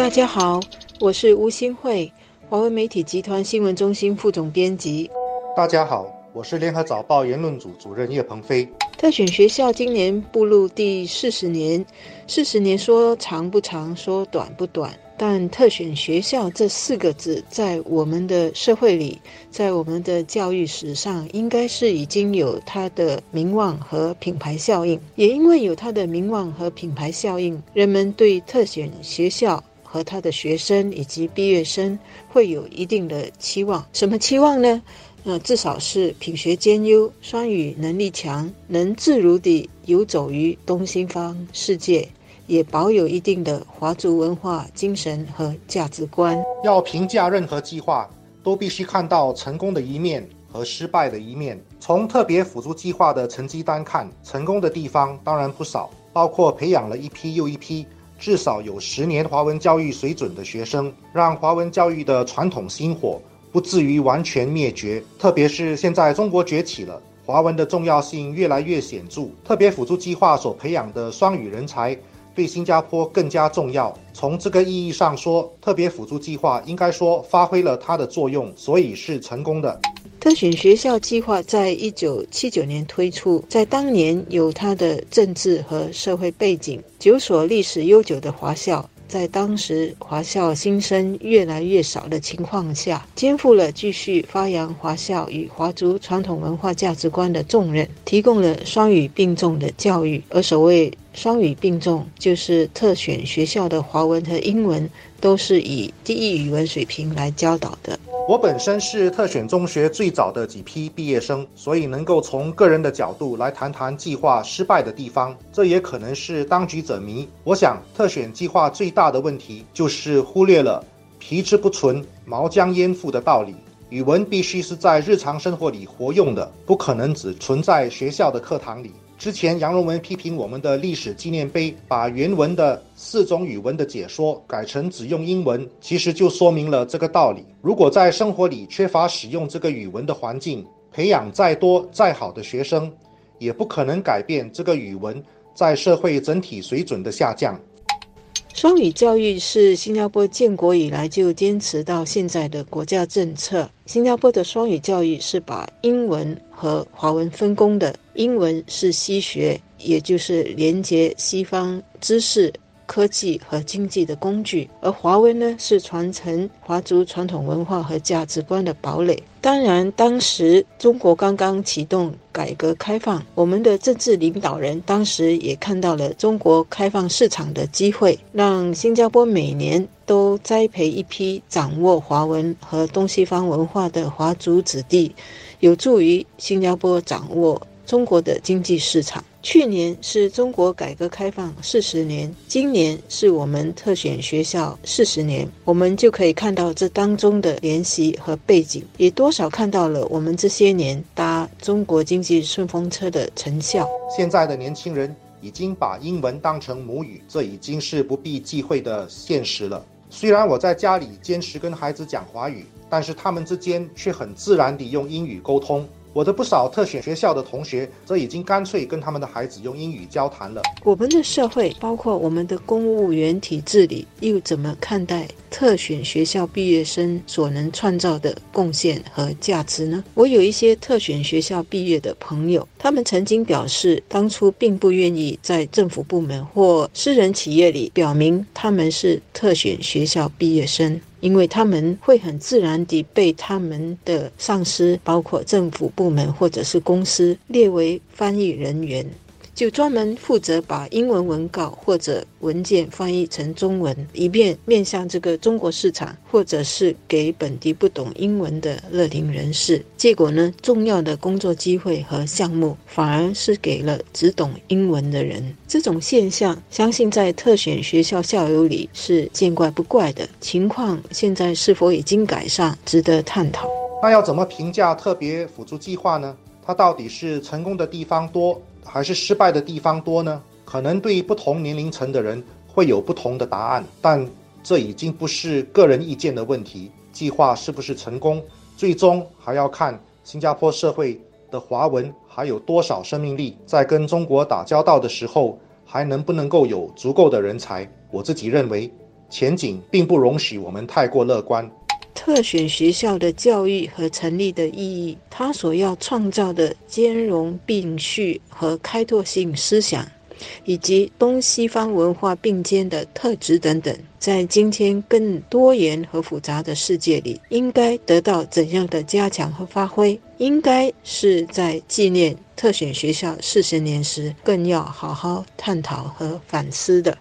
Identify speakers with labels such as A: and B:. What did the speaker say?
A: 大家好，我是吴新慧，华为媒体集团新闻中心副总编辑。
B: 大家好，我是联合早报言论组主任叶鹏飞。
A: 特选学校今年步入第四十年，四十年说长不长，说短不短。但特选学校这四个字，在我们的社会里，在我们的教育史上，应该是已经有它的名望和品牌效应。也因为有它的名望和品牌效应，人们对特选学校和他的学生以及毕业生会有一定的期望。什么期望呢？呃，至少是品学兼优、双语能力强，能自如地游走于东西方世界。也保有一定的华族文化精神和价值观。
B: 要评价任何计划，都必须看到成功的一面和失败的一面。从特别辅助计划的成绩单看，成功的地方当然不少，包括培养了一批又一批至少有十年华文教育水准的学生，让华文教育的传统薪火不至于完全灭绝。特别是现在中国崛起了，华文的重要性越来越显著。特别辅助计划所培养的双语人才。对新加坡更加重要。从这个意义上说，特别辅助计划应该说发挥了它的作用，所以是成功的。
A: 特选学校计划在一九七九年推出，在当年有它的政治和社会背景。九所历史悠久的华校。在当时华校新生越来越少的情况下，肩负了继续发扬华校与华族传统文化价值观的重任，提供了双语并重的教育。而所谓双语并重，就是特选学校的华文和英文都是以第一语文水平来教导的。
B: 我本身是特选中学最早的几批毕业生，所以能够从个人的角度来谈谈计划失败的地方。这也可能是当局者迷。我想，特选计划最大的问题就是忽略了“皮之不存，毛将焉附”的道理。语文必须是在日常生活里活用的，不可能只存在学校的课堂里。之前杨荣文批评我们的历史纪念碑，把原文的四种语文的解说改成只用英文，其实就说明了这个道理。如果在生活里缺乏使用这个语文的环境，培养再多再好的学生，也不可能改变这个语文在社会整体水准的下降。
A: 双语教育是新加坡建国以来就坚持到现在的国家政策。新加坡的双语教育是把英文和华文分工的，英文是西学，也就是连接西方知识。科技和经济的工具，而华文呢是传承华族传统文化和价值观的堡垒。当然，当时中国刚刚启动改革开放，我们的政治领导人当时也看到了中国开放市场的机会，让新加坡每年都栽培一批掌握华文和东西方文化的华族子弟，有助于新加坡掌握中国的经济市场。去年是中国改革开放四十年，今年是我们特选学校四十年，我们就可以看到这当中的联系和背景，也多少看到了我们这些年搭中国经济顺风车的成效。
B: 现在的年轻人已经把英文当成母语，这已经是不必忌讳的现实了。虽然我在家里坚持跟孩子讲华语，但是他们之间却很自然地用英语沟通。我的不少特选学校的同学，则已经干脆跟他们的孩子用英语交谈了。
A: 我们的社会，包括我们的公务员体制里，又怎么看待特选学校毕业生所能创造的贡献和价值呢？我有一些特选学校毕业的朋友，他们曾经表示，当初并不愿意在政府部门或私人企业里表明他们是特选学校毕业生。因为他们会很自然地被他们的上司，包括政府部门或者是公司列为翻译人员。就专门负责把英文文稿或者文件翻译成中文，以便面向这个中国市场，或者是给本地不懂英文的乐龄人士。结果呢，重要的工作机会和项目反而是给了只懂英文的人。这种现象，相信在特选学校校友里是见怪不怪的。情况现在是否已经改善，值得探讨。
B: 那要怎么评价特别辅助计划呢？它到底是成功的地方多？还是失败的地方多呢？可能对不同年龄层的人会有不同的答案，但这已经不是个人意见的问题。计划是不是成功，最终还要看新加坡社会的华文还有多少生命力，在跟中国打交道的时候，还能不能够有足够的人才。我自己认为，前景并不容许我们太过乐观。
A: 特选学校的教育和成立的意义，它所要创造的兼容并蓄和开拓性思想。以及东西方文化并肩的特质等等，在今天更多元和复杂的世界里，应该得到怎样的加强和发挥？应该是在纪念特选学校四十年时，更要好好探讨和反思的。